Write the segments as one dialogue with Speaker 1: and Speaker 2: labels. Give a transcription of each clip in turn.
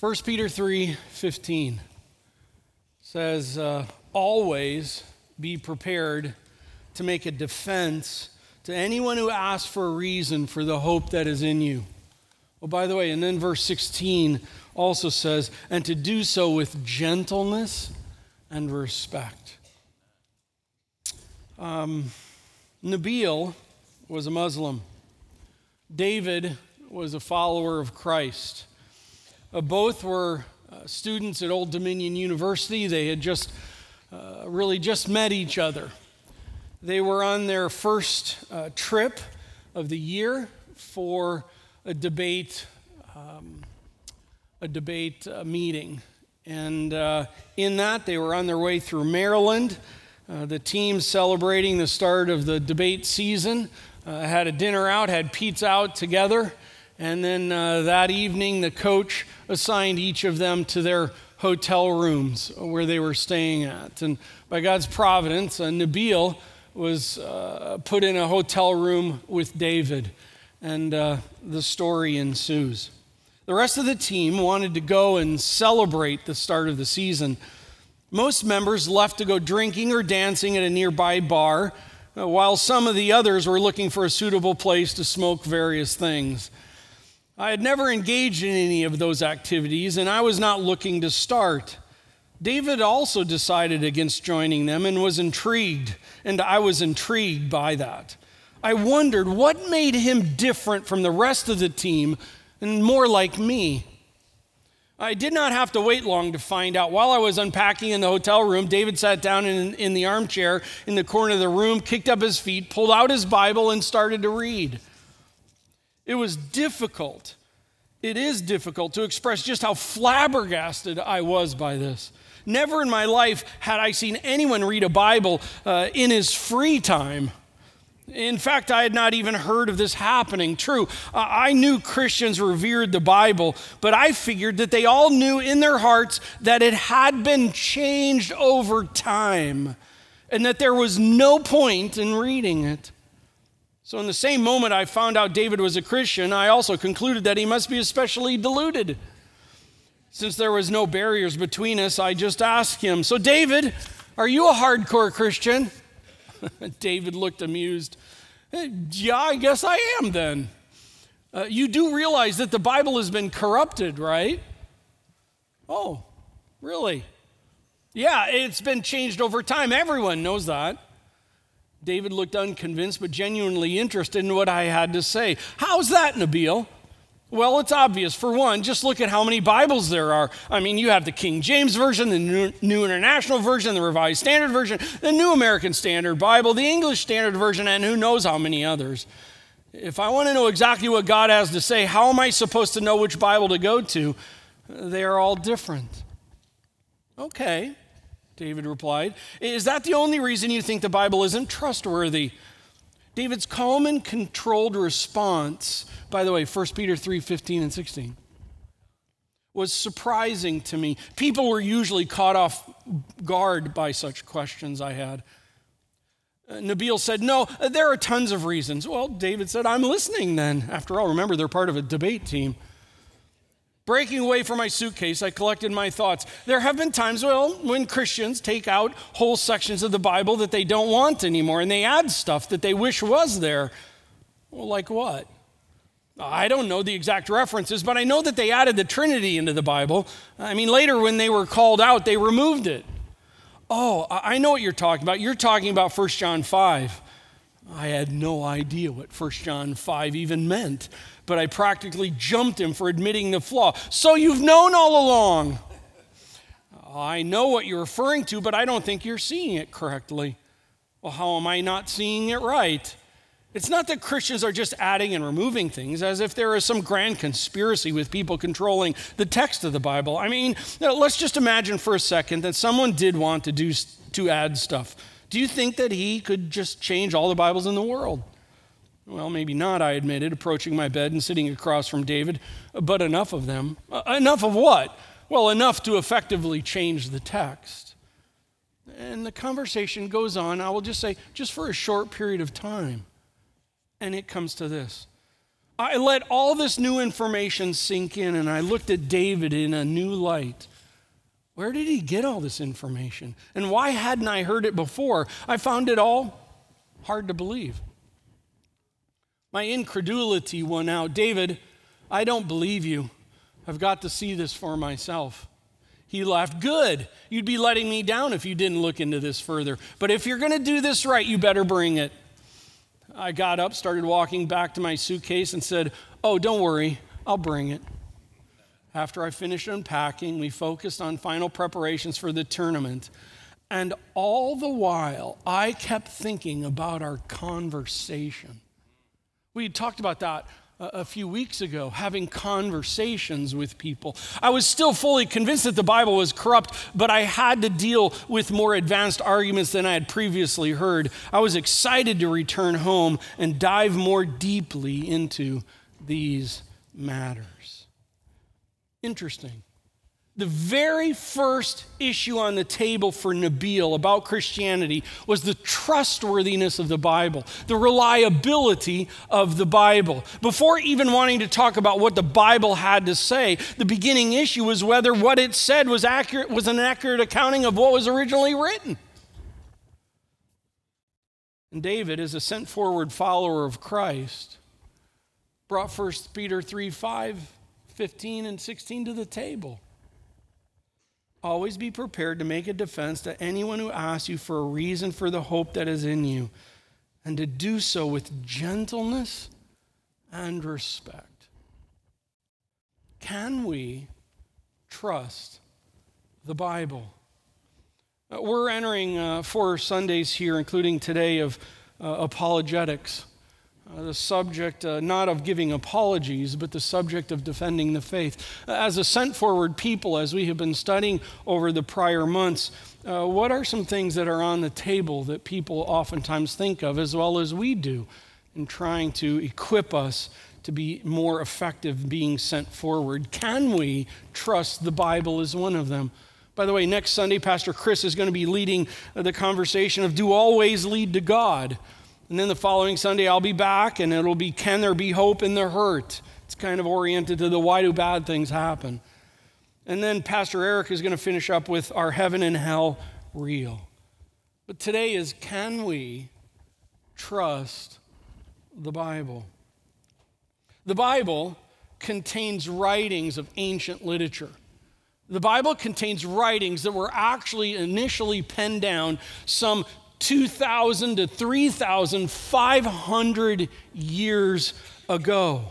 Speaker 1: 1 Peter 3 15 says, uh, Always be prepared to make a defense to anyone who asks for a reason for the hope that is in you. Oh, by the way, and then verse 16 also says, and to do so with gentleness and respect. Um, Nabil was a Muslim. David was a follower of Christ. Uh, both were uh, students at Old Dominion University. They had just uh, really just met each other. They were on their first uh, trip of the year for a debate, um, a debate uh, meeting, and uh, in that they were on their way through Maryland. the team celebrating the start of the debate season had a dinner out, had pizza out together. And then uh, that evening, the coach assigned each of them to their hotel rooms where they were staying at. And by God's providence, uh, Nabil was uh, put in a hotel room with David. And uh, the story ensues. The rest of the team wanted to go and celebrate the start of the season. Most members left to go drinking or dancing at a nearby bar, uh, while some of the others were looking for a suitable place to smoke various things. I had never engaged in any of those activities, and I was not looking to start. David also decided against joining them and was intrigued, and I was intrigued by that. I wondered what made him different from the rest of the team and more like me. I did not have to wait long to find out. While I was unpacking in the hotel room, David sat down in, in the armchair in the corner of the room, kicked up his feet, pulled out his Bible, and started to read. It was difficult. It is difficult to express just how flabbergasted I was by this. Never in my life had I seen anyone read a Bible uh, in his free time. In fact, I had not even heard of this happening. True, I knew Christians revered the Bible, but I figured that they all knew in their hearts that it had been changed over time and that there was no point in reading it. So, in the same moment I found out David was a Christian, I also concluded that he must be especially deluded. Since there was no barriers between us, I just asked him, So, David, are you a hardcore Christian? David looked amused. Yeah, I guess I am then. Uh, you do realize that the Bible has been corrupted, right? Oh, really? Yeah, it's been changed over time. Everyone knows that. David looked unconvinced but genuinely interested in what I had to say. How's that, Nabil? Well, it's obvious. For one, just look at how many Bibles there are. I mean, you have the King James Version, the New, International Version, the Revised Standard Version, the New American Standard Bible, the English Standard Version, and who knows how many others. If I want to know exactly what God has to say, how am I supposed to know which Bible to go to? They are all different. Okay, David replied. Is that the only reason you think the Bible isn't trustworthy? David's calm and controlled response, by the way, 1 Peter 3 15 and 16, was surprising to me. People were usually caught off guard by such questions I had. Uh, Nabil said, No, there are tons of reasons. Well, David said, I'm listening then. After all, remember, they're part of a debate team. Breaking away from my suitcase, I collected my thoughts. There have been times, well, when Christians take out whole sections of the Bible that they don't want anymore and they add stuff that they wish was there. Well, like what? I don't know the exact references, but I know that they added the Trinity into the Bible. I mean, later when they were called out, they removed it. Oh, I know what you're talking about. You're talking about 1 John 5. I had no idea what 1 John 5 even meant but I practically jumped him for admitting the flaw. So you've known all along. I know what you're referring to, but I don't think you're seeing it correctly. Well, how am I not seeing it right? It's not that Christians are just adding and removing things as if there is some grand conspiracy with people controlling the text of the Bible. I mean, let's just imagine for a second that someone did want to do to add stuff. Do you think that he could just change all the Bibles in the world? Well, maybe not, I admitted, approaching my bed and sitting across from David, but enough of them. Uh, enough of what? Well, enough to effectively change the text. And the conversation goes on, I will just say, just for a short period of time. And it comes to this I let all this new information sink in and I looked at David in a new light. Where did he get all this information? And why hadn't I heard it before? I found it all hard to believe. My incredulity won out. David, I don't believe you. I've got to see this for myself. He laughed. Good. You'd be letting me down if you didn't look into this further. But if you're going to do this right, you better bring it. I got up, started walking back to my suitcase, and said, Oh, don't worry, I'll bring it. After I finished unpacking, we focused on final preparations for the tournament. And all the while, I kept thinking about our conversation. We talked about that a few weeks ago, having conversations with people. I was still fully convinced that the Bible was corrupt, but I had to deal with more advanced arguments than I had previously heard. I was excited to return home and dive more deeply into these matters. Interesting the very first issue on the table for Nabil about Christianity was the trustworthiness of the Bible, the reliability of the Bible. Before even wanting to talk about what the Bible had to say, the beginning issue was whether what it said was accurate was an accurate accounting of what was originally written. And David, as a sent forward follower of Christ, brought 1 Peter 3 5, 15, and 16 to the table. Always be prepared to make a defense to anyone who asks you for a reason for the hope that is in you, and to do so with gentleness and respect. Can we trust the Bible? Uh, we're entering uh, four Sundays here, including today, of uh, apologetics. Uh, the subject uh, not of giving apologies, but the subject of defending the faith. As a sent forward people, as we have been studying over the prior months, uh, what are some things that are on the table that people oftentimes think of, as well as we do, in trying to equip us to be more effective being sent forward? Can we trust the Bible is one of them? By the way, next Sunday, Pastor Chris is going to be leading the conversation of do always lead to God. And then the following Sunday, I'll be back, and it'll be Can There Be Hope in the Hurt? It's kind of oriented to the why do bad things happen? And then Pastor Eric is going to finish up with Are Heaven and Hell Real? But today is Can we trust the Bible? The Bible contains writings of ancient literature. The Bible contains writings that were actually initially penned down some 2,000 to 3,500 years ago.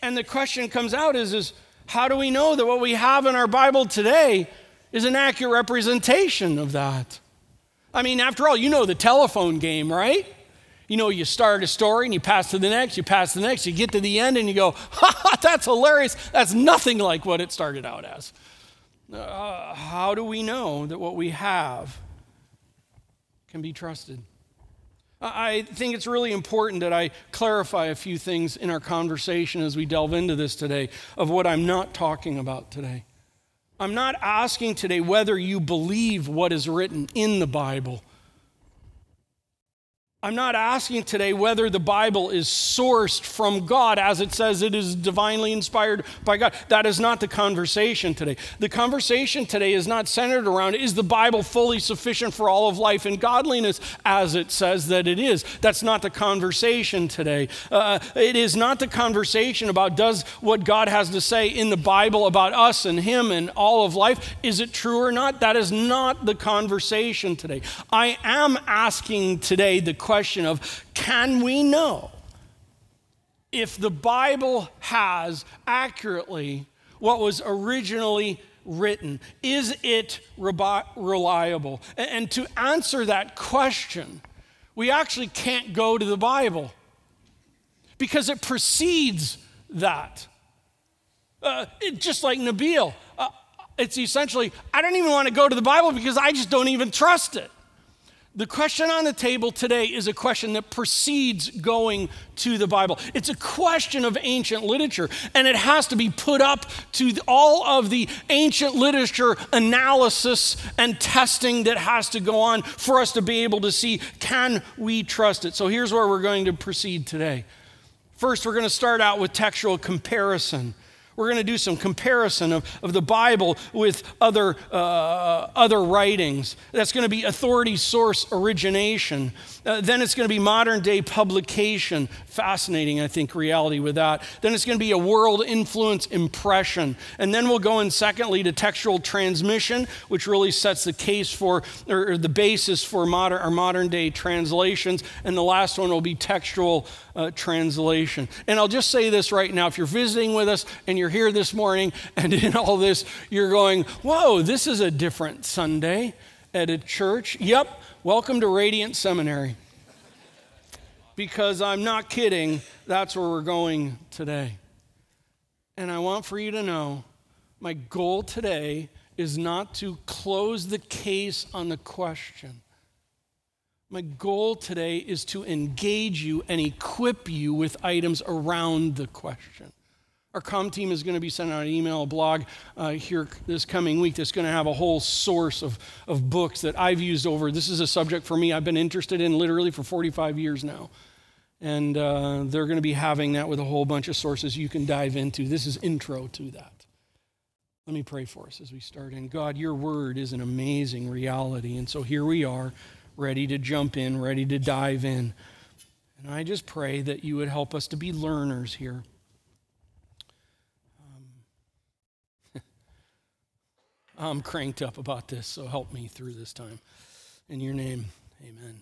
Speaker 1: And the question comes out is, is how do we know that what we have in our Bible today is an accurate representation of that? I mean, after all, you know the telephone game, right? You know, you start a story and you pass to the next, you pass to the next, you get to the end and you go, ha, ha that's hilarious. That's nothing like what it started out as. Uh, how do we know that what we have can be trusted. I think it's really important that I clarify a few things in our conversation as we delve into this today of what I'm not talking about today. I'm not asking today whether you believe what is written in the Bible. I'm not asking today whether the Bible is sourced from God as it says it is divinely inspired by God. That is not the conversation today. The conversation today is not centered around is the Bible fully sufficient for all of life and godliness as it says that it is. That's not the conversation today. Uh, it is not the conversation about does what God has to say in the Bible about us and Him and all of life, is it true or not? That is not the conversation today. I am asking today the question of can we know if the Bible has accurately what was originally written? Is it reliable? And to answer that question, we actually can't go to the Bible because it precedes that. Uh, it, just like Nabil, uh, it's essentially, I don't even want to go to the Bible because I just don't even trust it. The question on the table today is a question that precedes going to the Bible. It's a question of ancient literature, and it has to be put up to all of the ancient literature analysis and testing that has to go on for us to be able to see can we trust it. So here's where we're going to proceed today First, we're going to start out with textual comparison. We're going to do some comparison of, of the Bible with other, uh, other writings. That's going to be authority source origination. Uh, then it's going to be modern day publication. Fascinating, I think, reality with that. Then it's going to be a world influence impression. And then we'll go in, secondly, to textual transmission, which really sets the case for, or, or the basis for our modern day translations. And the last one will be textual uh, translation. And I'll just say this right now if you're visiting with us and you're here this morning and in all this, you're going, whoa, this is a different Sunday at a church. Yep, welcome to Radiant Seminary. Because I'm not kidding, that's where we're going today. And I want for you to know my goal today is not to close the case on the question. My goal today is to engage you and equip you with items around the question. Our com team is going to be sending out an email, a blog uh, here this coming week that's going to have a whole source of, of books that I've used over. This is a subject for me I've been interested in literally for 45 years now. And uh, they're going to be having that with a whole bunch of sources you can dive into. This is intro to that. Let me pray for us as we start in. God, your word is an amazing reality. And so here we are ready to jump in, ready to dive in. And I just pray that you would help us to be learners here. I'm cranked up about this, so help me through this time. In your name, amen.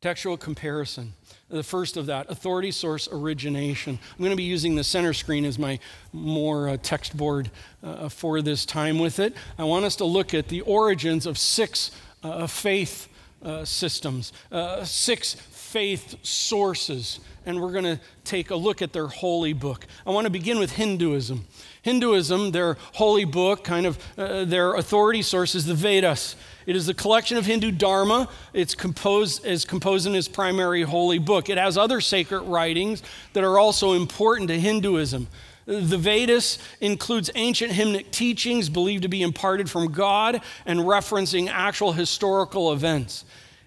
Speaker 1: Textual comparison. The first of that, authority source origination. I'm going to be using the center screen as my more uh, text board uh, for this time with it. I want us to look at the origins of six uh, faith uh, systems, uh, six faith sources, and we're going to take a look at their holy book. I want to begin with Hinduism. Hinduism, their holy book, kind of uh, their authority source is the Vedas. It is a collection of Hindu Dharma. It's composed is composed in his primary holy book. It has other sacred writings that are also important to Hinduism. The Vedas includes ancient hymnic teachings believed to be imparted from God and referencing actual historical events.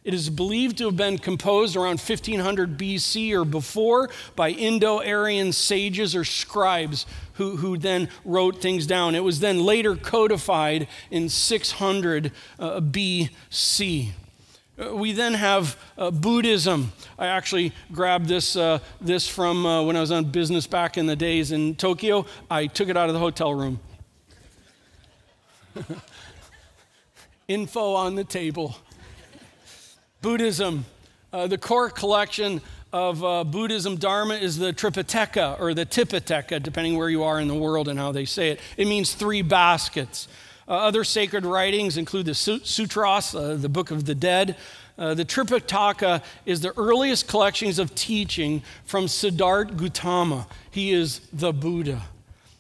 Speaker 1: It is believed to have been composed around 1500 BC or before by Indo Aryan sages or scribes who, who then wrote things down. It was then later codified in 600 uh, BC. Uh, we then have uh, Buddhism. I actually grabbed this, uh, this from uh, when I was on business back in the days in Tokyo. I took it out of the hotel room. Info on the table. Buddhism. Uh, the core collection of uh, Buddhism Dharma is the Tripitaka or the Tipitaka, depending where you are in the world and how they say it. It means three baskets. Uh, other sacred writings include the Sutras, uh, the Book of the Dead. Uh, the Tripitaka is the earliest collections of teaching from Siddhartha Gautama. He is the Buddha.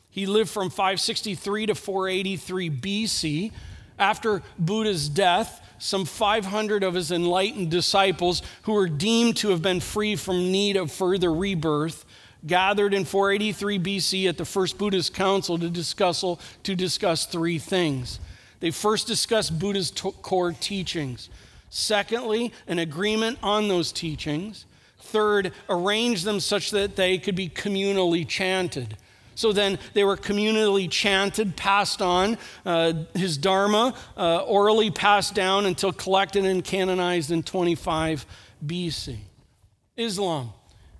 Speaker 1: He lived from 563 to 483 BC. After Buddha's death, some 500 of his enlightened disciples, who were deemed to have been free from need of further rebirth, gathered in 483 BC at the First Buddhist Council to discuss, to discuss three things. They first discussed Buddha's t- core teachings. Secondly, an agreement on those teachings. Third, arrange them such that they could be communally chanted. So then they were communally chanted, passed on. Uh, his Dharma uh, orally passed down until collected and canonized in 25 BC. Islam.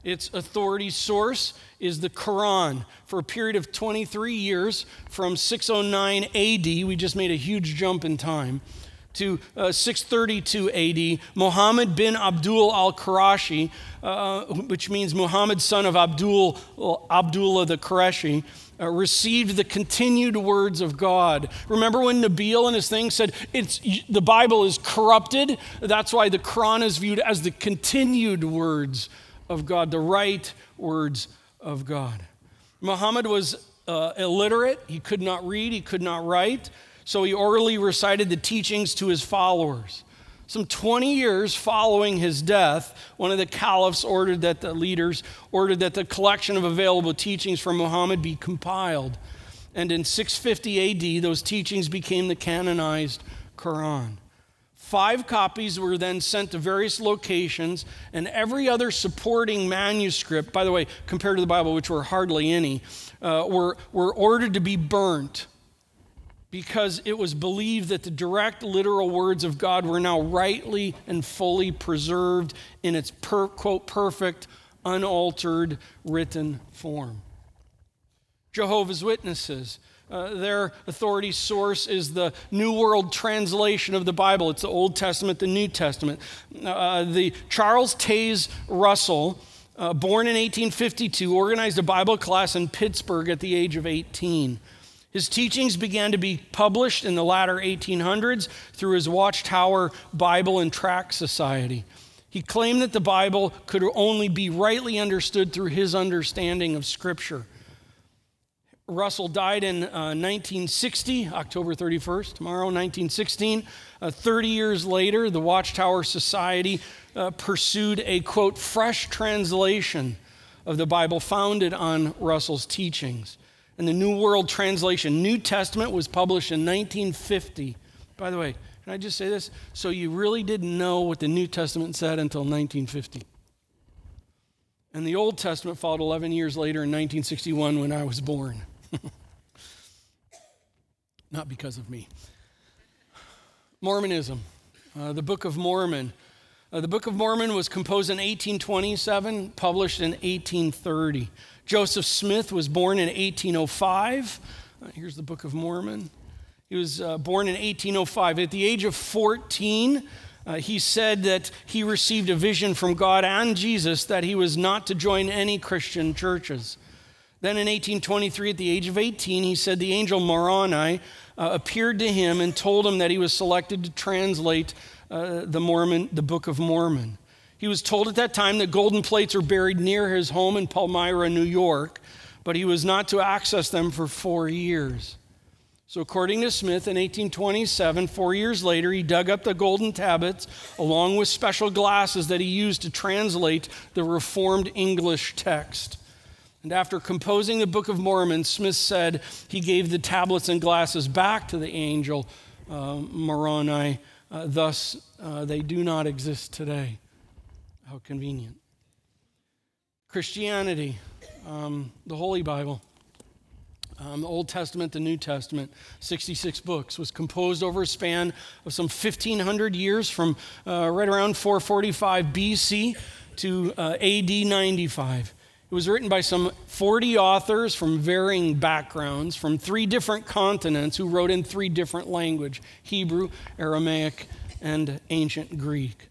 Speaker 1: Its authority source is the Quran. For a period of 23 years, from 609 AD, we just made a huge jump in time, to uh, 632 AD, Muhammad bin Abdul al Qurashi, uh, which means Muhammad, son of Abdul, Abdullah the Qurashi, uh, received the continued words of God. Remember when Nabil and his thing said it's, the Bible is corrupted? That's why the Quran is viewed as the continued words of God, the right words of God. Muhammad was uh, illiterate, he could not read, he could not write, so he orally recited the teachings to his followers. Some 20 years following his death, one of the caliphs ordered that the leaders ordered that the collection of available teachings from Muhammad be compiled. And in 650 AD, those teachings became the canonized Quran. Five copies were then sent to various locations, and every other supporting manuscript, by the way, compared to the Bible, which were hardly any, uh, were, were ordered to be burnt because it was believed that the direct literal words of God were now rightly and fully preserved in its per, quote perfect, unaltered written form. Jehovah's Witnesses. Uh, their authority source is the New World Translation of the Bible. It's the Old Testament, the New Testament. Uh, the Charles Taze Russell, uh, born in 1852, organized a Bible class in Pittsburgh at the age of 18. His teachings began to be published in the latter 1800s through his Watchtower Bible and Tract Society. He claimed that the Bible could only be rightly understood through his understanding of Scripture. Russell died in uh, 1960, October 31st, tomorrow, 1916. Uh, 30 years later, the Watchtower Society uh, pursued a quote, fresh translation of the Bible founded on Russell's teachings and the New World Translation. New Testament was published in 1950. By the way, can I just say this? So you really didn't know what the New Testament said until 1950. And the Old Testament followed 11 years later in 1961 when I was born. Not because of me. Mormonism, uh, the Book of Mormon. Uh, the Book of Mormon was composed in 1827, published in 1830. Joseph Smith was born in 1805. Uh, here's the Book of Mormon. He was uh, born in 1805. At the age of 14, uh, he said that he received a vision from God and Jesus that he was not to join any Christian churches. Then in 1823, at the age of 18, he said the angel Moroni uh, appeared to him and told him that he was selected to translate uh, the Mormon, the Book of Mormon. He was told at that time that golden plates are buried near his home in Palmyra, New York, but he was not to access them for four years. So, according to Smith, in 1827, four years later, he dug up the golden tablets along with special glasses that he used to translate the Reformed English text. And after composing the Book of Mormon, Smith said he gave the tablets and glasses back to the angel uh, Moroni. Uh, thus, uh, they do not exist today. How convenient. Christianity, um, the Holy Bible, um, the Old Testament, the New Testament, 66 books, was composed over a span of some 1,500 years from uh, right around 445 BC to uh, AD 95. It was written by some 40 authors from varying backgrounds from three different continents who wrote in three different languages Hebrew, Aramaic, and ancient Greek.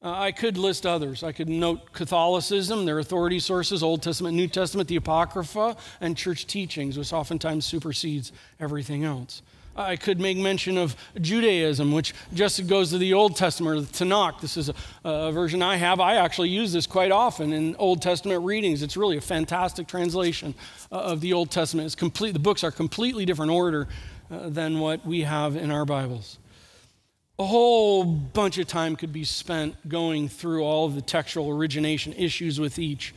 Speaker 1: Uh, I could list others. I could note Catholicism, their authority sources, Old Testament, New Testament, the Apocrypha, and church teachings, which oftentimes supersedes everything else. I could make mention of Judaism, which just goes to the Old Testament or the Tanakh. This is a, a, version I have. I actually use this quite often in Old Testament readings. It's really a fantastic translation uh, of the Old Testament. It's complete, the books are completely different order uh, than what we have in our Bibles a whole bunch of time could be spent going through all of the textual origination issues with each.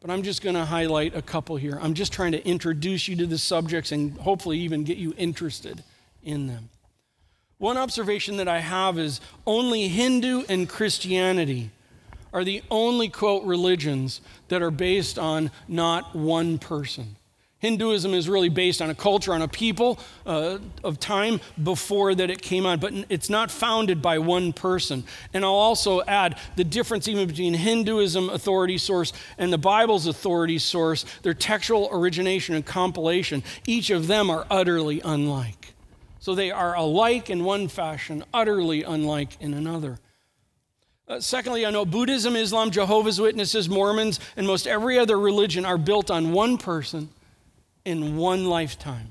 Speaker 1: But I'm just going to highlight a couple here. I'm just trying to introduce you to the subjects and hopefully even get you interested in them. One observation that I have is only Hindu and Christianity are the only, quote, religions that are based on not one person. Hinduism is really based on a culture, on a people uh, of time before that it came on, but it's not founded by one person. And I'll also add the difference even between Hinduism authority source and the Bible's authority source, their textual origination and compilation. Each of them are utterly unlike. So they are alike in one fashion, utterly unlike in another. Uh, secondly, I know Buddhism, Islam, Jehovah's Witnesses, Mormons, and most every other religion are built on one person in one lifetime.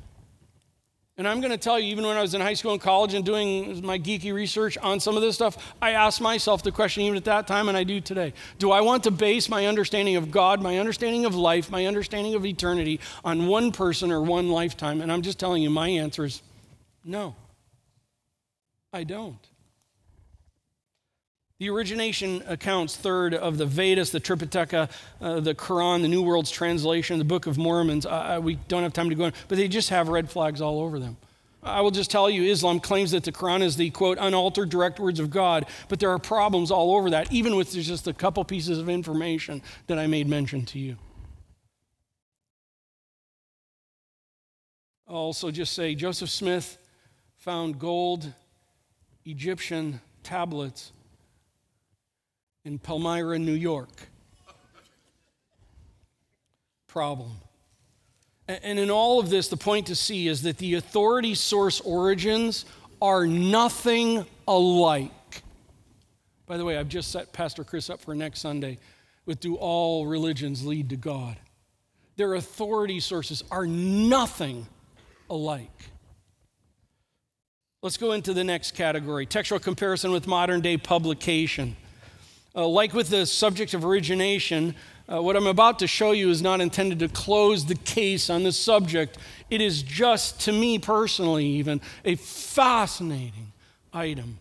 Speaker 1: And I'm going to tell you, even when I was in high school and college and doing my geeky research on some of this stuff, I asked myself the question even at that time, and I do today Do I want to base my understanding of God, my understanding of life, my understanding of eternity on one person or one lifetime? And I'm just telling you, my answer is no. I don't. The origination accounts, third, of the Vedas, the Tripitaka, uh, the Quran, the New World's Translation, the Book of Mormons. Uh, we don't have time to go in, but they just have red flags all over them. I will just tell you Islam claims that the Quran is the quote unaltered direct words of God, but there are problems all over that, even with just a couple pieces of information that I made mention to you. I'll also just say Joseph Smith found gold Egyptian tablets in Palmyra, New York. Problem. And in all of this, the point to see is that the authority source origins are nothing alike. By the way, I've just set Pastor Chris up for next Sunday with Do All Religions Lead to God? Their authority sources are nothing alike. Let's go into the next category textual comparison with modern day publication. Uh, like with the subject of origination, uh, what I'm about to show you is not intended to close the case on this subject. It is just, to me personally, even, a fascinating item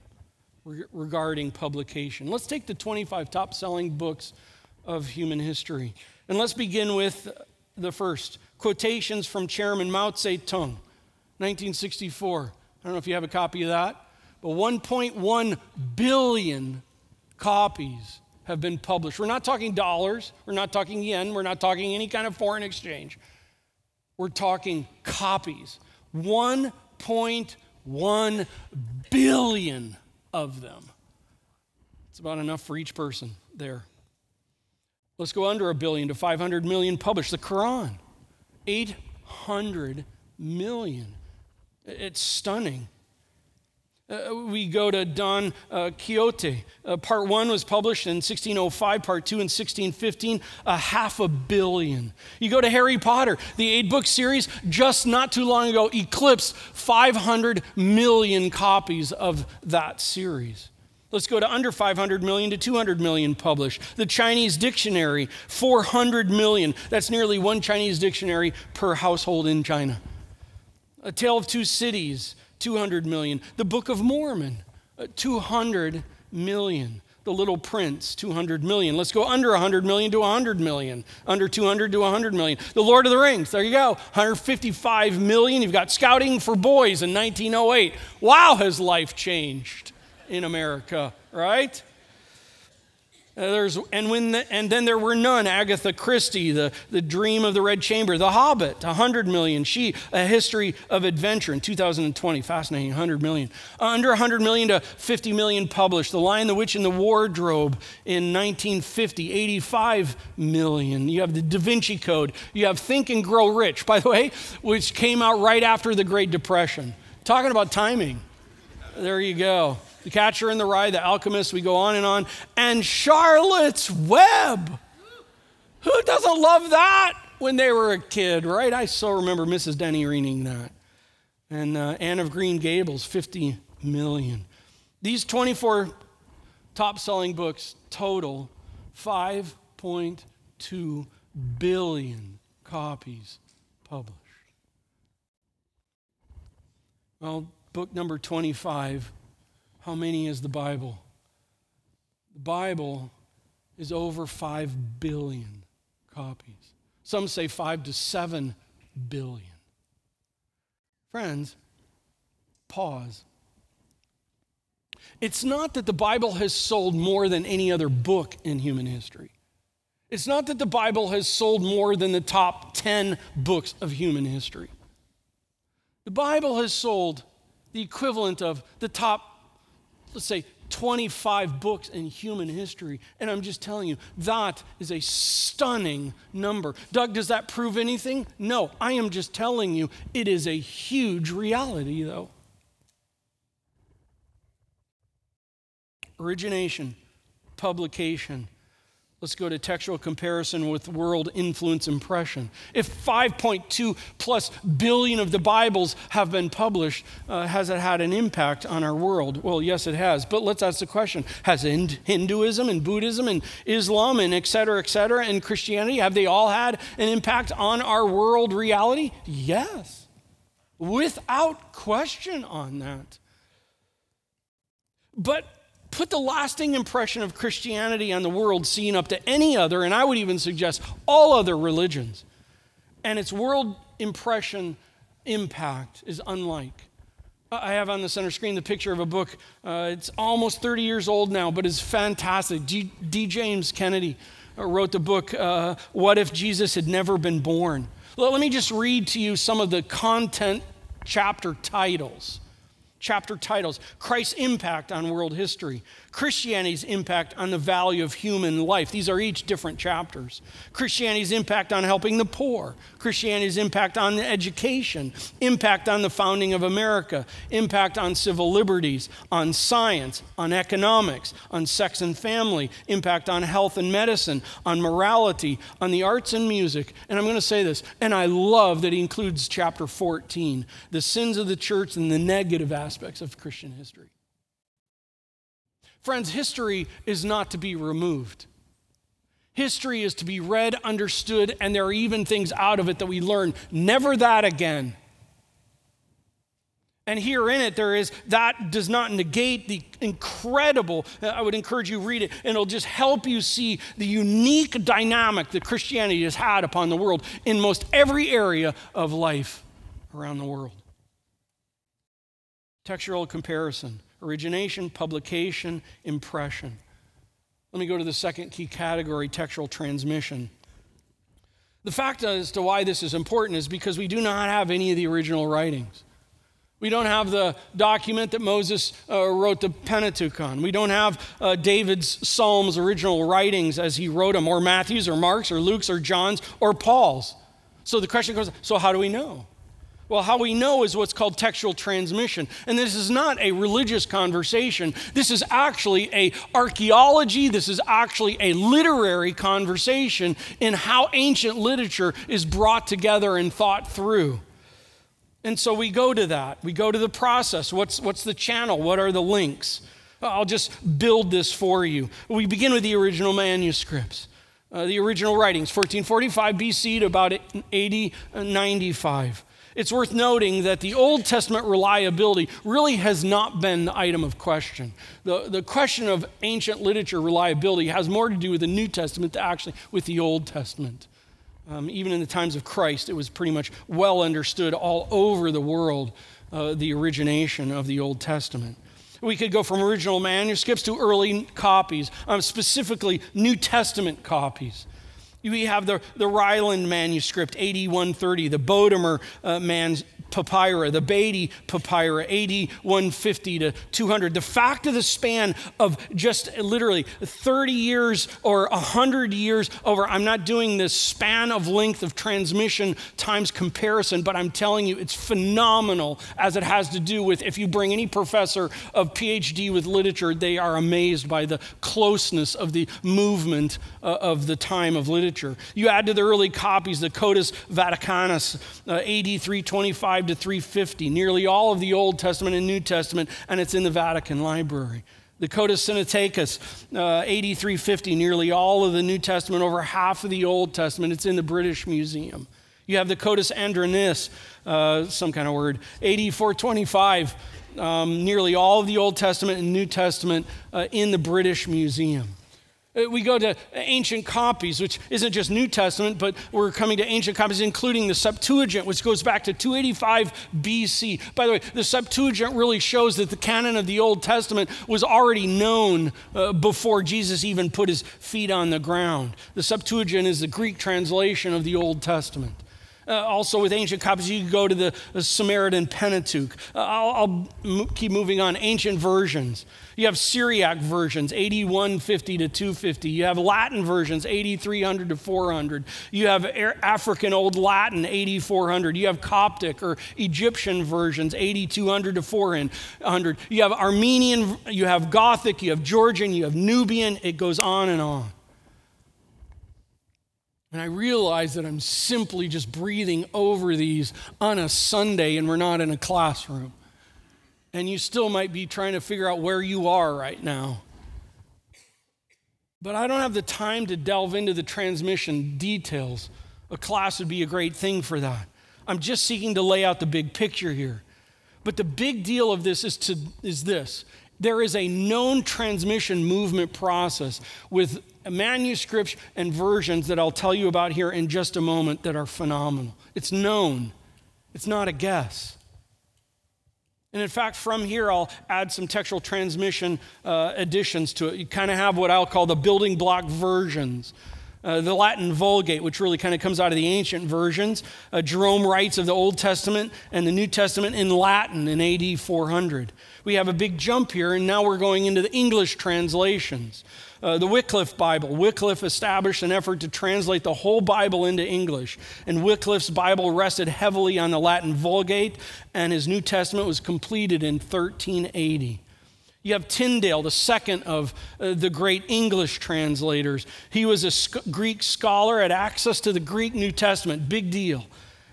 Speaker 1: re- regarding publication. Let's take the 25 top selling books of human history. And let's begin with the first quotations from Chairman Mao Zedong, 1964. I don't know if you have a copy of that, but 1.1 billion copies have been published. We're not talking dollars, we're not talking yen, we're not talking any kind of foreign exchange. We're talking copies. 1.1 billion of them. It's about enough for each person there. Let's go under a billion to 500 million published. The Quran, 800 million. It's stunning. Uh, we go to Don uh, Quixote. Uh, part one was published in 1605, part two in 1615, a half a billion. You go to Harry Potter, the eight book series, just not too long ago, eclipsed 500 million copies of that series. Let's go to under 500 million to 200 million published. The Chinese dictionary, 400 million. That's nearly one Chinese dictionary per household in China. A Tale of Two Cities, 200 million. The Book of Mormon, uh, 200 million. The Little Prince, 200 million. Let's go under 100 million to 100 million. Under 200 to 100 million. The Lord of the Rings, there you go, 155 million. You've got Scouting for Boys in 1908. Wow, has life changed in America, right? Uh, there's, and, when the, and then there were none. Agatha Christie, the, the Dream of the Red Chamber, The Hobbit, 100 million. She, A History of Adventure in 2020, fascinating, 100 million. Under 100 million to 50 million published. The Lion, the Witch, and the Wardrobe in 1950, 85 million. You have the Da Vinci Code. You have Think and Grow Rich, by the way, which came out right after the Great Depression. Talking about timing. There you go. The Catcher in the Rye, The Alchemist, we go on and on. And Charlotte's Web. Who doesn't love that when they were a kid, right? I still remember Mrs. Denny reading that. And uh, Anne of Green Gables, 50 million. These 24 top selling books total 5.2 billion copies published. Well, book number 25 how many is the Bible? The Bible is over 5 billion copies. Some say 5 to 7 billion. Friends, pause. It's not that the Bible has sold more than any other book in human history. It's not that the Bible has sold more than the top 10 books of human history. The Bible has sold the equivalent of the top let's say 25 books in human history. And I'm just telling you, that is a stunning number. Doug, does that prove anything? No, I am just telling you, it is a huge reality, though. Origination, publication, Let's go to textual comparison with world influence impression. If 5.2 plus billion of the Bibles have been published, uh, has it had an impact on our world? Well, yes, it has. But let's ask the question Has Hinduism and Buddhism and Islam and et cetera, et cetera, and Christianity, have they all had an impact on our world reality? Yes. Without question on that. But put the lasting impression of Christianity on the world seen up to any other, and I would even suggest all other religions. And its world impression impact is unlike. I have on the center screen the picture of a book. Uh, it's almost 30 years old now, but it's fantastic. D. D. James Kennedy uh, wrote the book, uh, What If Jesus Had Never Been Born? Well, let me just read to you some of the content chapter titles chapter titles Christ's impact on world history, Christianity's impact on the value of human life. These are each different chapters. Christianity's impact on helping the poor, Christianity's impact on education, impact on the founding of America, impact on civil liberties, on science, on economics, on sex and family, impact on health and medicine, on morality, on the arts and music. And I'm going to say this, and I love that he includes chapter 14, the sins of the church and the negative aspects of Christian history. Friends, history is not to be removed. History is to be read, understood, and there are even things out of it that we learn. Never that again. And here in it, there is that does not negate the incredible. I would encourage you read it, and it'll just help you see the unique dynamic that Christianity has had upon the world in most every area of life around the world. Textual comparison origination, publication, impression. Let me go to the second key category textual transmission. The fact as to why this is important is because we do not have any of the original writings. We don't have the document that Moses uh, wrote the Pentateuch on. We don't have uh, David's Psalms' original writings as he wrote them, or Matthew's, or Mark's, or Luke's, or John's, or Paul's. So the question goes so, how do we know? Well, how we know is what's called textual transmission. And this is not a religious conversation. This is actually a archaeology, this is actually a literary conversation in how ancient literature is brought together and thought through. And so we go to that. We go to the process. What's, what's the channel? What are the links? I'll just build this for you. We begin with the original manuscripts. Uh, the original writings, 1445 BC to about 80, 95. It's worth noting that the Old Testament reliability really has not been the item of question. The, the question of ancient literature reliability has more to do with the New Testament than actually with the Old Testament. Um, even in the times of Christ, it was pretty much well understood all over the world, uh, the origination of the Old Testament. We could go from original manuscripts to early copies, um, specifically New Testament copies. We have the, the Ryland manuscript, 8130, the Bodmer uh, man's papyra, the Beatty papyra, AD 150 to 200. The fact of the span of just literally 30 years or 100 years over, I'm not doing this span of length of transmission times comparison, but I'm telling you it's phenomenal as it has to do with if you bring any professor of PhD with literature, they are amazed by the closeness of the movement uh, of the time of literature. You add to the early copies the Codex Vaticanus, uh, AD 325 305 to 350, nearly all of the Old Testament and New Testament, and it's in the Vatican Library. The Codex Sinaiticus, uh, 8350, nearly all of the New Testament, over half of the Old Testament, it's in the British Museum. You have the Codex Andronicus, uh, some kind of word, 8425, um, nearly all of the Old Testament and New Testament uh, in the British Museum. Uh, we go to ancient copies, which isn't just New Testament, but we're coming to ancient copies, including the Septuagint, which goes back to 285 BC. By the way, the Septuagint really shows that the canon of the Old Testament was already known uh, before Jesus even put his feet on the ground. The Septuagint is the Greek translation of the Old Testament. Uh, also, with ancient copies, you go to the, the Samaritan Pentateuch. Uh, I'll, I'll m- keep moving on. Ancient versions. You have Syriac versions, 8150 to 250. You have Latin versions, 8300 to 400. You have African Old Latin, 8400. You have Coptic or Egyptian versions, 8200 to 400. You have Armenian, you have Gothic, you have Georgian, you have Nubian. It goes on and on. And I realize that I'm simply just breathing over these on a Sunday and we're not in a classroom. And you still might be trying to figure out where you are right now. But I don't have the time to delve into the transmission details. A class would be a great thing for that. I'm just seeking to lay out the big picture here. But the big deal of this is, to, is this there is a known transmission movement process with manuscripts and versions that I'll tell you about here in just a moment that are phenomenal. It's known, it's not a guess. And in fact, from here, I'll add some textual transmission uh, additions to it. You kind of have what I'll call the building block versions. Uh, the Latin Vulgate, which really kind of comes out of the ancient versions. Uh, Jerome writes of the Old Testament and the New Testament in Latin in AD 400. We have a big jump here, and now we're going into the English translations. Uh, the Wycliffe Bible. Wycliffe established an effort to translate the whole Bible into English, and Wycliffe's Bible rested heavily on the Latin Vulgate, and his New Testament was completed in 1380. You have Tyndale, the second of uh, the great English translators. He was a sc- Greek scholar, had access to the Greek New Testament, big deal,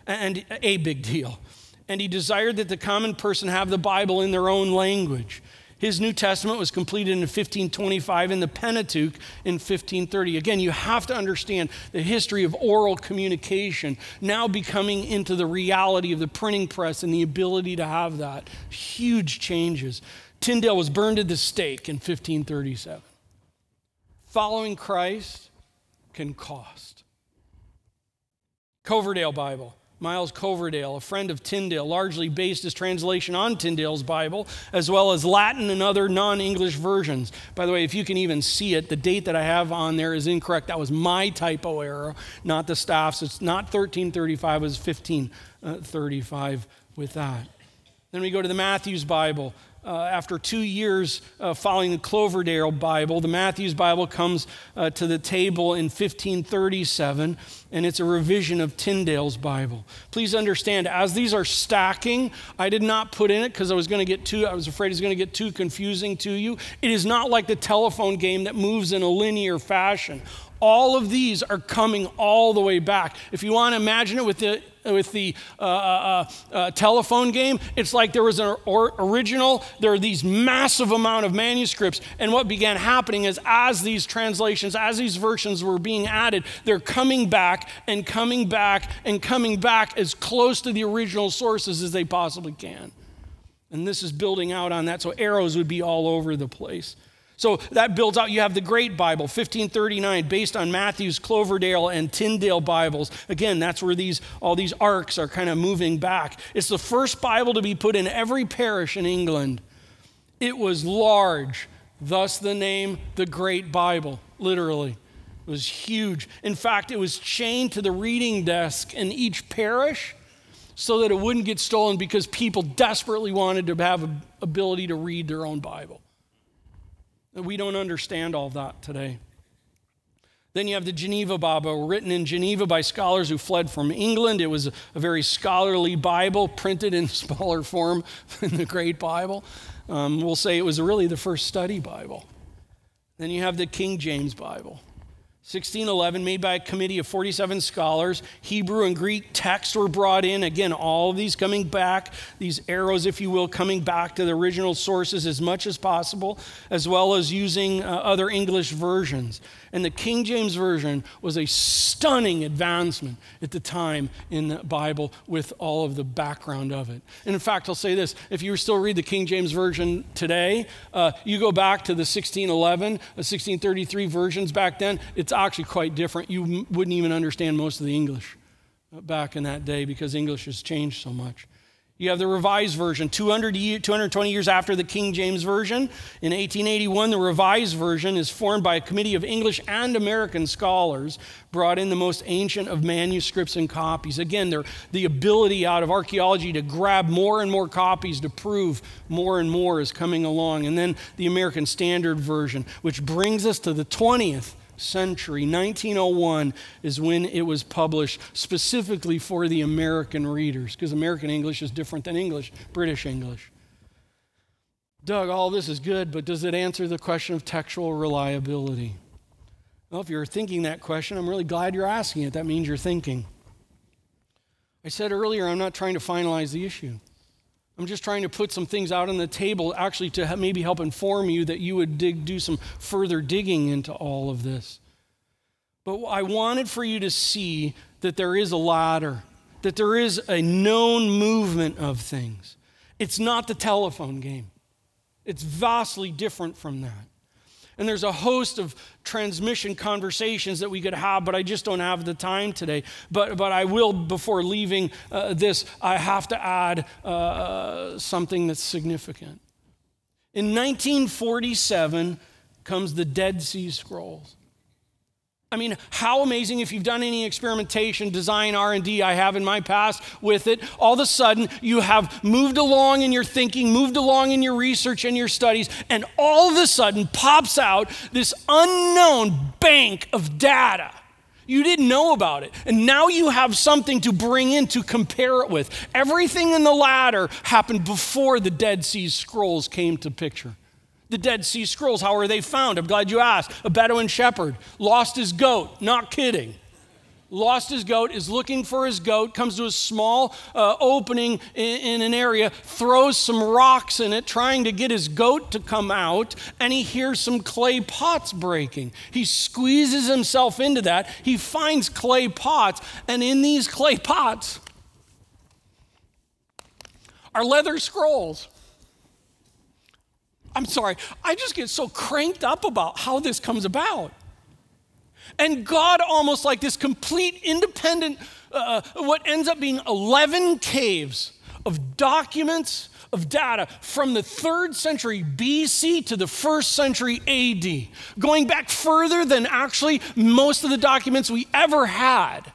Speaker 1: and a big deal. And he desired that the common person have the Bible in their own language. His New Testament was completed in 1525 and the Pentateuch in 1530. Again, you have to understand the history of oral communication now becoming into the reality of the printing press and the ability to have that. Huge changes. Tyndale was burned at the stake in 1537. Following Christ can cost. Coverdale Bible. Miles Coverdale, a friend of Tyndale, largely based his translation on Tyndale's Bible, as well as Latin and other non English versions. By the way, if you can even see it, the date that I have on there is incorrect. That was my typo error, not the staff's. It's not 1335, it was 1535 with that. Then we go to the Matthew's Bible uh, after two years uh, following the Cloverdale Bible, the Matthew's Bible comes uh, to the table in 1537, and it's a revision of Tyndale's Bible. Please understand, as these are stacking, I did not put in it because I was going to get too, I was afraid it's going to get too confusing to you. It is not like the telephone game that moves in a linear fashion. All of these are coming all the way back. If you want to imagine it with the with the uh, uh, uh, uh, telephone game. It's like there was an or- original, there are these massive amount of manuscripts. And what began happening is as these translations, as these versions were being added, they're coming back and coming back and coming back as close to the original sources as they possibly can. And this is building out on that. So arrows would be all over the place. So that builds out. You have the Great Bible, 1539, based on Matthew's, Cloverdale, and Tyndale Bibles. Again, that's where these all these arcs are kind of moving back. It's the first Bible to be put in every parish in England. It was large, thus the name the Great Bible, literally. It was huge. In fact, it was chained to the reading desk in each parish so that it wouldn't get stolen because people desperately wanted to have ability to read their own Bible. We don't understand all that today. Then you have the Geneva Bible, written in Geneva by scholars who fled from England. It was a, very scholarly Bible, printed in smaller form than the Great Bible. Um, we'll say it was really the first study Bible. Then you have the King James Bible. 1611, made by a committee of 47 scholars. Hebrew and Greek texts were brought in. Again, all of these coming back, these arrows, if you will, coming back to the original sources as much as possible, as well as using uh, other English versions. And the King James Version was a stunning advancement at the time in the Bible with all of the background of it. And in fact, I'll say this if you still read the King James Version today, uh, you go back to the 1611, uh, 1633 versions back then, it's actually quite different. You m- wouldn't even understand most of the English uh, back in that day because English has changed so much. You have the Revised Version, 200 year, 220 years after the King James Version. In 1881, the Revised Version is formed by a committee of English and American scholars, brought in the most ancient of manuscripts and copies. Again, the ability out of archaeology to grab more and more copies to prove more and more is coming along. And then the American Standard Version, which brings us to the 20th century. 1901 is when it was published specifically for the American readers, because American English is different than English, British English. Doug, all this is good, but does it answer the question of textual reliability? Well, if you're thinking that question, I'm really glad you're asking it. That means you're thinking. I said earlier, I'm not trying to finalize the issue. I'm just trying to put some things out on the table, actually, to maybe help inform you that you would dig, do some further digging into all of this. But I wanted for you to see that there is a ladder, that there is a known movement of things. It's not the telephone game, it's vastly different from that. And there's a host of transmission conversations that we could have, but I just don't have the time today. But, but I will, before leaving uh, this, I have to add uh, something that's significant. In 1947 comes the Dead Sea Scrolls. I mean, how amazing if you've done any experimentation, design, R&D, I have in my past with it, all of a sudden you have moved along in your thinking, moved along in your research and your studies, and all of a sudden pops out this unknown bank of data. You didn't know about it. And now you have something to bring in to compare it with. Everything in the ladder happened before the Dead Sea Scrolls came to picture the Dead Sea Scrolls. How are they found? I'm glad you asked. A Bedouin shepherd lost his goat. Not kidding. Lost his goat, is looking for his goat, comes to a small uh, opening in, in an area, throws some rocks in it, trying to get his goat to come out, and he hears some clay pots breaking. He squeezes himself into that. He finds clay pots, and in these clay pots are leather scrolls. I'm sorry, I just get so cranked up about how this comes about. And God, almost like this complete independent, uh, what ends up being 11 caves of documents, of data from the third century BC to the first century AD, going back further than actually most of the documents we ever had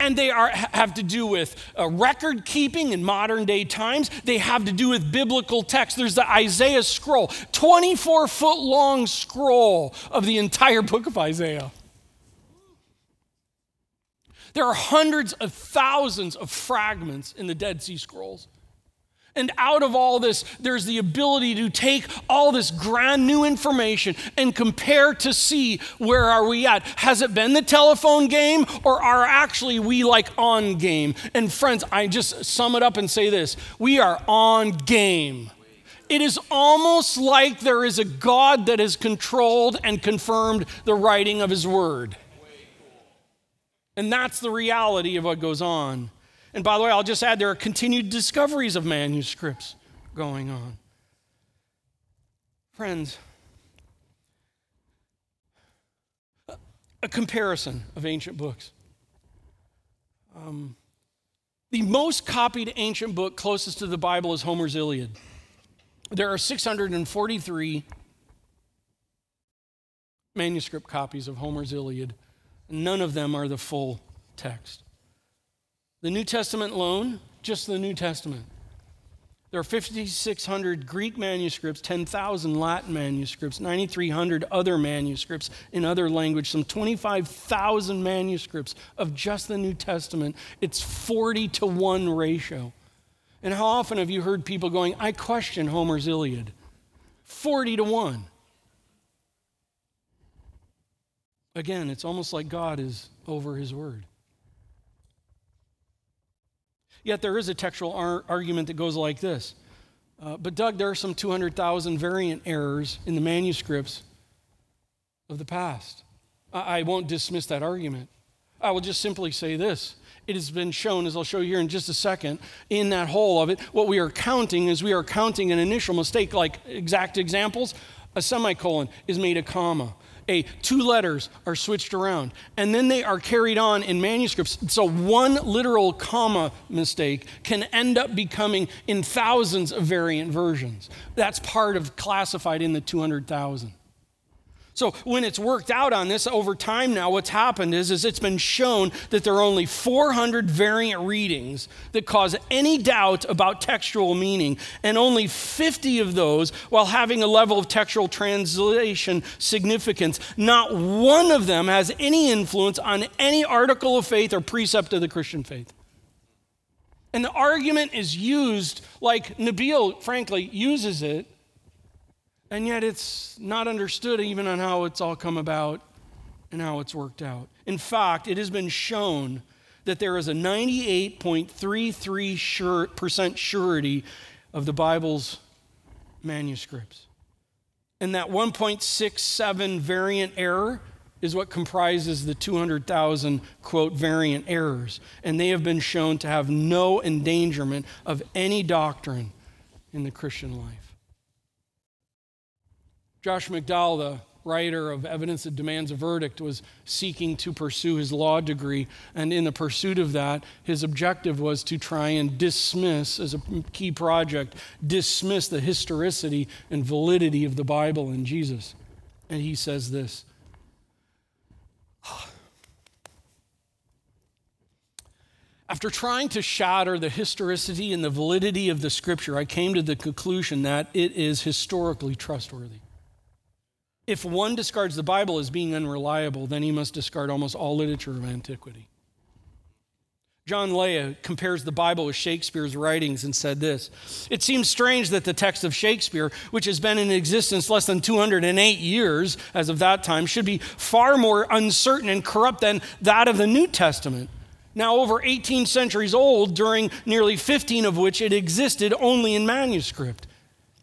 Speaker 1: and they are, have to do with uh, record keeping in modern day times. They have to do with biblical text. There's the Isaiah scroll, 24 foot long scroll of the entire book of Isaiah. There are hundreds of thousands of fragments in the Dead Sea Scrolls. And out of all this, there's the ability to take all this grand new information and compare to see where are we at. Has it been the telephone game or are actually we like on game? And friends, I just sum it up and say this we are on game. It is almost like there is a God that has controlled and confirmed the writing of his word. And that's the reality of what goes on. And by the way, I'll just add there are continued discoveries of manuscripts going on. Friends, a comparison of ancient books. Um, the most copied ancient book closest to the Bible is Homer's Iliad. There are 643 manuscript copies of Homer's Iliad. None of them are the full text. The New Testament alone, just the New Testament. There are 5,600 Greek manuscripts, 10,000 Latin manuscripts, 9,300 other manuscripts in other language, some 25,000 manuscripts of just the New Testament. It's 40 to 1 ratio. And how often have you heard people going, I question Homer's Iliad? 40 to 1. Again, it's almost like God is over his word. Yet there is a textual ar- argument that goes like this. Uh, but, Doug, there are some 200,000 variant errors in the manuscripts of the past. I-, I won't dismiss that argument. I will just simply say this. It has been shown, as I'll show you here in just a second, in that whole of it, what we are counting is we are counting an initial mistake, like exact examples. A semicolon is made a comma a two letters are switched around and then they are carried on in manuscripts. So one literal comma mistake can end up becoming in thousands of variant versions. That's part of classified in the 200000 so when it's worked out on this over time now, what's happened is, is it's been shown that there are only 400 variant readings that cause any doubt about textual meaning, and only 50 of those, while having a level of textual translation significance, not one of them has any influence on any article of faith or precept of the Christian faith. And the argument is used like Nabil, frankly, uses it and yet it's not understood even on how it's all come about and how it's worked out. In fact, it has been shown that there is a 98.33% surety of the Bible's manuscripts. And that 1.67 variant error is what comprises the 200,000 quote variant errors. And they have been shown to have no endangerment of any doctrine in the Christian life. Josh McDowell, the writer of Evidence That Demands a Verdict, was seeking to pursue his law degree. And in the pursuit of that, his objective was to try and dismiss, as a key project, dismiss the historicity and validity of the Bible and Jesus. And he says this. After trying to shatter the historicity and the validity of the scripture, I came to the conclusion that it is historically trustworthy. If one discards the Bible as being unreliable, then he must discard almost all literature of antiquity. John Lea compares the Bible with Shakespeare's writings and said this It seems strange that the text of Shakespeare, which has been in existence less than 208 years as of that time, should be far more uncertain and corrupt than that of the New Testament now over 18 centuries old, during nearly 15 of which it existed only in manuscript.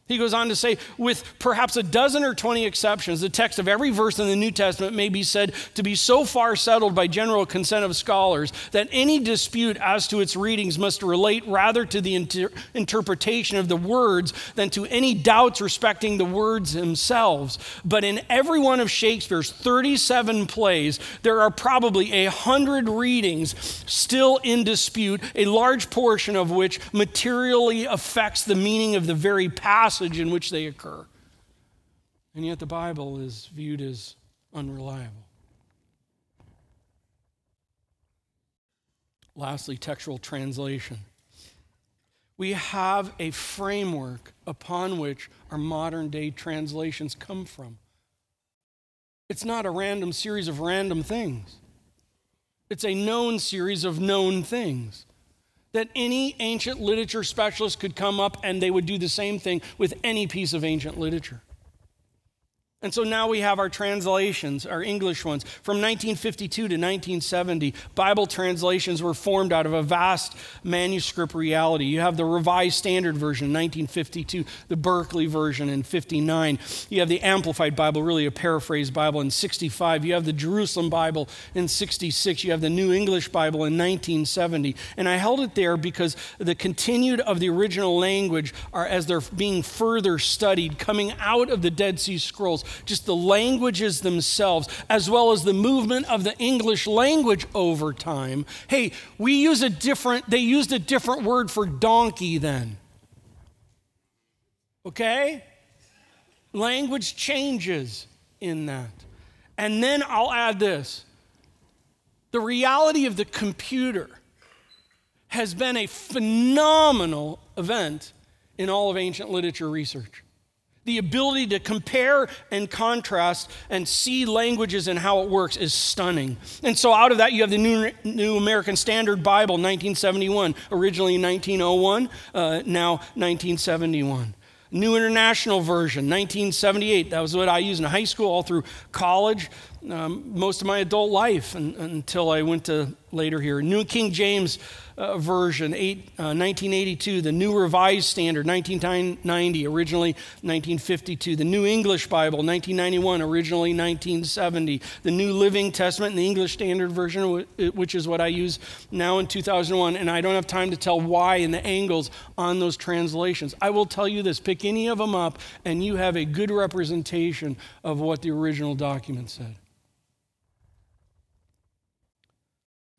Speaker 1: He goes on to say, with perhaps a dozen or 20 exceptions, the text of every verse in the New Testament may be said to be so far settled by general consent of scholars that any dispute as to its readings must relate rather to the inter- interpretation of the words than to any doubts respecting the words themselves. But in every one of Shakespeare's 37 plays, there are probably a hundred readings still in dispute, a large portion of which materially affects the meaning of the very passage passage in which they occur. And yet the Bible is viewed as unreliable. Lastly, textual translation. We have a framework upon which our modern day translations come from. It's not a random series of random things, it's a known series of known things that any ancient literature specialist could come up and they would do the same thing with any piece of ancient literature. And so now we have our translations, our English ones. From 1952 to 1970, Bible translations were formed out of a vast manuscript reality. You have the Revised Standard Version, in 1952, the Berkeley version in 59. You have the Amplified Bible, really a paraphrased Bible, in 65. You have the Jerusalem Bible in 66. You have the New English Bible in 1970. And I held it there because the continued of the original language are, as they're being further studied, coming out of the Dead Sea Scrolls just the languages themselves, as well as the movement of the English language over time. Hey, we use a different, they used a different word for donkey then. Okay? Language changes in that. And then I'll add this the reality of the computer has been a phenomenal event in all of ancient literature research the ability to compare and contrast and see languages and how it works is stunning. And so, out of that, you have the New, New American Standard Bible, 1971, originally 1901, uh, now 1971. New International Version, 1978. That was what I used in high school, all through college, um, most of my adult life, and, until I went to later here. New King James uh, Version, eight, uh, 1982. The New Revised Standard, 1990, originally 1952. The New English Bible, 1991, originally 1970. The New Living Testament and the English Standard Version, which is what I use now in 2001. And I don't have time to tell why and the angles on those translations. I will tell you this pick any of them up, and you have a good representation of what the original document said.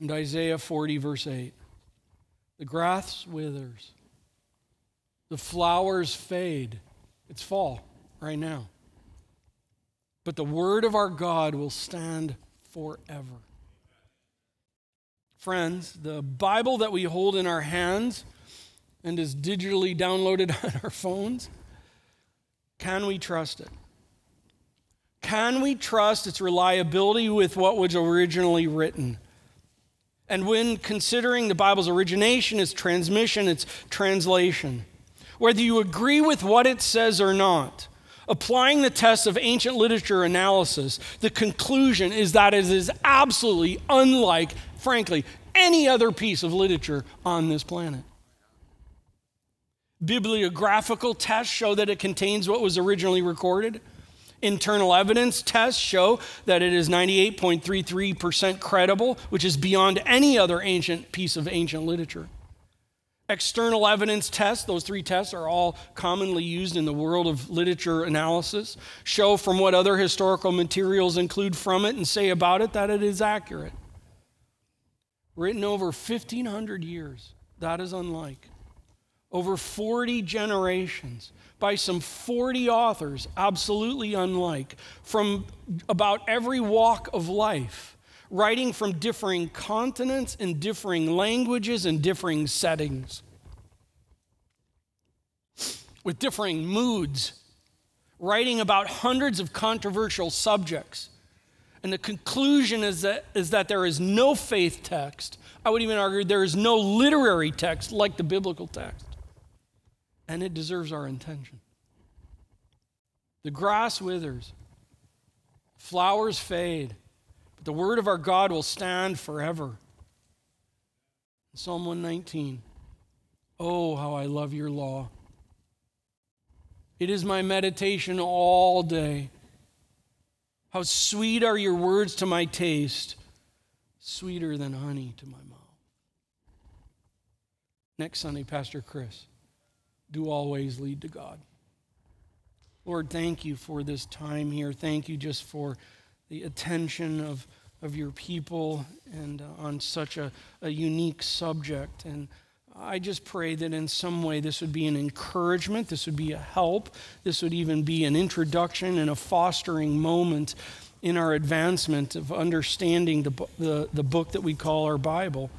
Speaker 1: And Isaiah 40, verse 8 The grass withers, the flowers fade. It's fall right now. But the word of our God will stand forever. Friends, the Bible that we hold in our hands and is digitally downloaded on our phones, can we trust it? Can we trust its reliability with what was originally written? And when considering the Bible's origination, its transmission, its translation, whether you agree with what it says or not, applying the test of ancient literature analysis, the conclusion is that it is absolutely unlike, frankly, any other piece of literature on this planet. Bibliographical tests show that it contains what was originally recorded. Internal evidence tests show that it is 98.33% credible, which is beyond any other ancient piece of ancient literature. external evidence tests, those three tests are all commonly used in the world of literature analysis, show from what other historical materials include from it and say about it that it is accurate. Written over 1,500 years, that is unlike. Over 40 generations by some 40 authors, absolutely unlike, from about every walk of life writing from differing continents and differing languages and differing settings, with differing moods, writing about hundreds of controversial subjects. And the conclusion is that, is that there is no faith text. I would even argue there is no literary text like the biblical text. And it deserves our attention. The grass withers, flowers fade but the word of our God will stand forever. Psalm 119. Oh, how I love your law. It is my meditation all day. How sweet are your words to my taste, sweeter than honey to my mouth. Next Sunday, Pastor Chris, do always lead to God. Lord, thank you for this time here. Thank you just for the attention of, of your people and uh, on such a, a unique subject. And I just pray that in some way this would be an encouragement, this would be a help, this would even be an introduction and a fostering moment in our advancement of understanding the, the, the book that we call our Bible.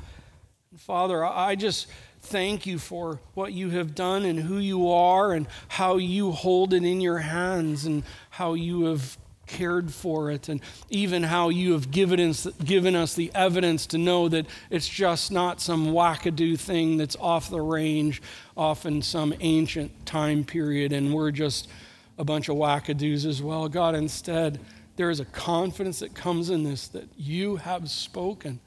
Speaker 1: Father, I just thank you for what you have done and who you are and how you hold it in your hands and how you have cared for it, and even how you have given us, given us the evidence to know that it's just not some wackadoo thing that's off the range, off in some ancient time period, and we're just a bunch of wackadoos as well. God, instead, there is a confidence that comes in this that you have spoken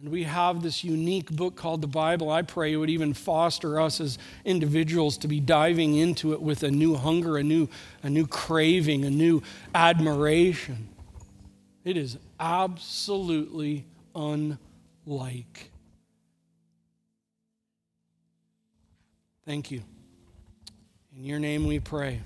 Speaker 1: and we have this unique book called the Bible. I pray it would even foster us as individuals to be diving into it with a new hunger, a new, a new craving, a new admiration. It is absolutely unlike. Thank you. In your name we pray.